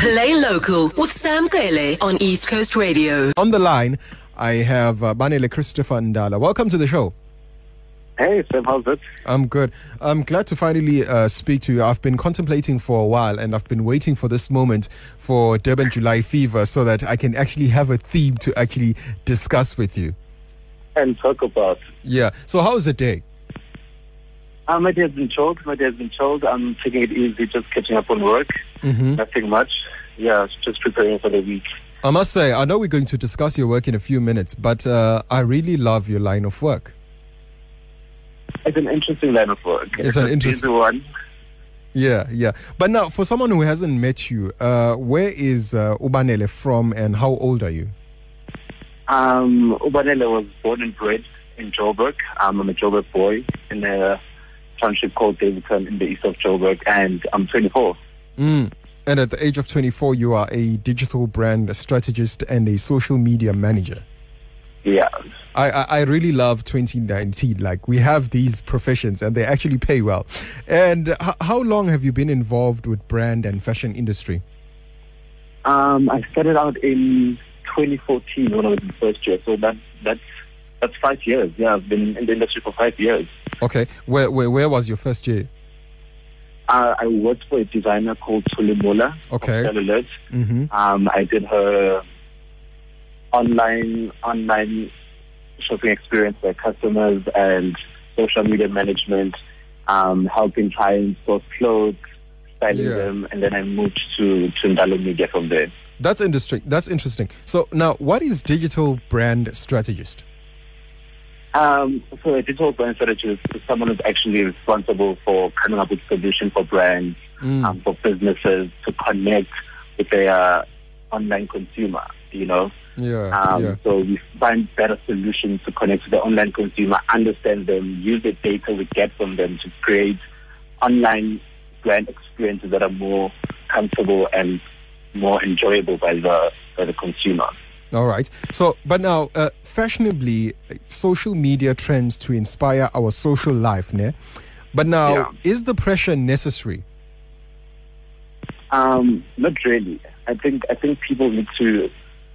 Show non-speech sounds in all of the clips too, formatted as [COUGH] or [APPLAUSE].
Play local with Sam Kele on East Coast Radio. On the line, I have uh, Banele Christopher Ndala. Welcome to the show. Hey, Sam, how's it? I'm good. I'm glad to finally uh, speak to you. I've been contemplating for a while and I've been waiting for this moment for Durban July Fever so that I can actually have a theme to actually discuss with you. And talk about. Yeah. So, how's the day? Uh, my day has been chilled. My day has been chilled. I'm taking it easy, just catching up on work. Mm-hmm. Nothing much. Yeah, just preparing for the week. I must say, I know we're going to discuss your work in a few minutes, but uh, I really love your line of work. It's an interesting line of work. It's an interesting- one. Yeah, yeah. But now, for someone who hasn't met you, uh, where is uh, Ubanele from and how old are you? Um, Ubanele was born and bred in Joburg. Um, I'm a Joburg boy in a township called Daveyton in the east of Joburg, and I'm 24. Mm. And at the age of 24, you are a digital brand strategist and a social media manager. Yeah. I, I, I really love 2019. Like, we have these professions and they actually pay well. And h- how long have you been involved with brand and fashion industry? Um, I started out in 2014 when I was in first year, so that that's that's five years. Yeah, I've been in the industry for five years. Okay. Where, where, where was your first year? Uh, I worked for a designer called Tulimola. Okay. Mm-hmm. Um, I did her online online shopping experience for customers and social media management, um, helping clients source clothes, styling Yeah. them, and then I moved to to Ndalo Media from there. That's interesting. That's interesting. So now, what is digital brand strategist? Um, so a digital brand strategist is someone who's actually responsible for coming up with solutions for brands, Mm. um, for businesses to connect with their online consumer, you know. Yeah, Um, yeah. So we find better solutions to connect to the online consumer, understand them, use the data we get from them to create online brand experiences that are more comfortable and more enjoyable by the by the consumer. All right. So, but now, uh, fashionably, social media trends to inspire our social life, ne? But now, Yeah. is the pressure necessary? Um, not really. I think I think people need to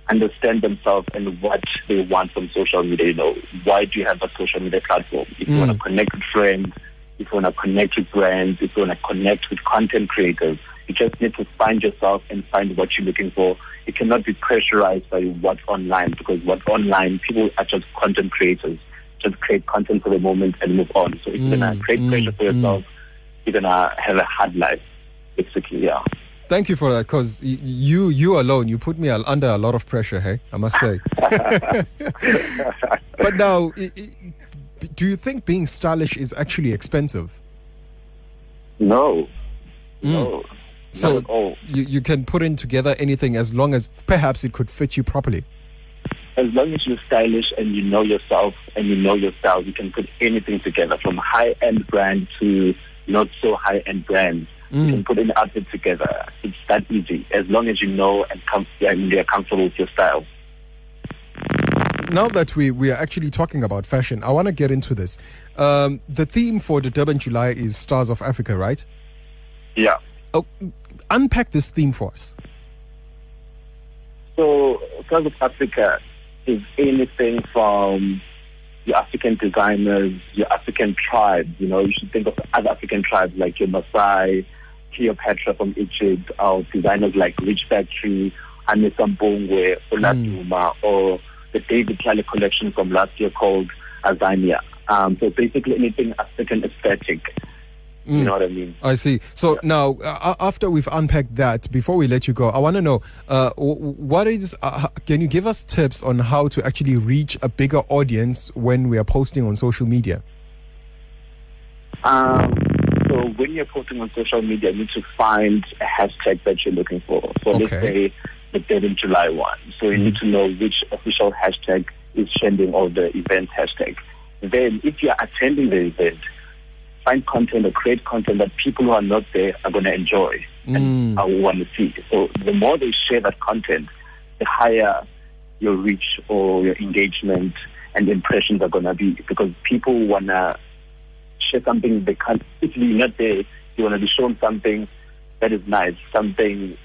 understand themselves and what they want from social media. You know, why do you have a social media platform? If you Mm. want to connect with friends, if you want to connect with brands, if you want to connect with content creators, you just need to find yourself and find what you're looking for. You cannot be pressurized by what's online because what's online, people are just content creators. Just create content for the moment and move on. So if you're gonna Mm, create mm, pressure for mm. yourself, you're gonna have a hard life. Basically, yeah. Thank you for that, because you you alone you put me under a lot of pressure. Hey, I must say. [LAUGHS] but now, do you think being stylish is actually expensive? No. Mm. No. So all. you you can put in together anything as long as perhaps it could fit you properly. As long as you're stylish and you know yourself and you know your style, you can put anything together from high end brand to not so high end brands. You Mm. can put an outfit together. It's that easy. As long as you know and, com- and you're comfortable with your style. now that we, we are actually talking about fashion, I want to get into this. Um, the theme for the Durban July is Stars of Africa, right? Yeah. Oh, unpack this theme for us. So, South of Africa is anything from your African designers, your African tribes. You know, you should think of other African tribes like your Maasai, Cleopatra from Egypt, or designers like Rich Factory, Anisa Mpungwe, Oladuma, or the David Kelly collection from last year called Azania. Um, so basically anything African aesthetic. You know what I mean? I see. So now, uh, after we've unpacked that, before we let you go, I want to know uh, what is. Uh, can you give us tips on how to actually reach a bigger audience when we are posting on social media? Um, so when you're posting on social media, you need to find a hashtag that you're looking for. So let's say the date in July 1. So you need to know which official hashtag is trending or the event hashtag. Then if you're attending the event, find content or create content that people who are not there are going to enjoy and mm. are want to see. So the more they share that content, the higher your reach or your engagement and impressions are going to be because people want to share something they can't. If you're not there, you want to be shown something that is nice, something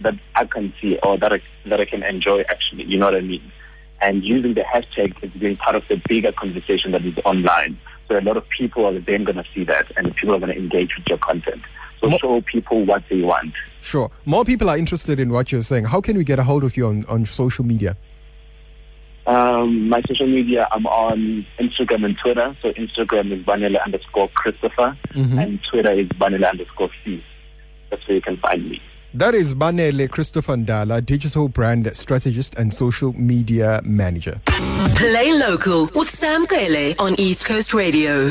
that I can see or that I, that I can enjoy actually. You know what I mean? And using the hashtag is being part of the bigger conversation that is online. So a lot of people are then going to see that, and people are going to engage with your content. So Mo- show people what they want. Sure. More people are interested in what you're saying. How can we get a hold of you on, on social media? Um, my social media, I'm on Instagram and Twitter. So Instagram is Banele underscore Christopher, mm-hmm. and Twitter is Banele underscore C. That's where you can find me. That is Banele Christopher Ndala, digital brand strategist and social media manager. Play local with Sam Kele on East Coast Radio.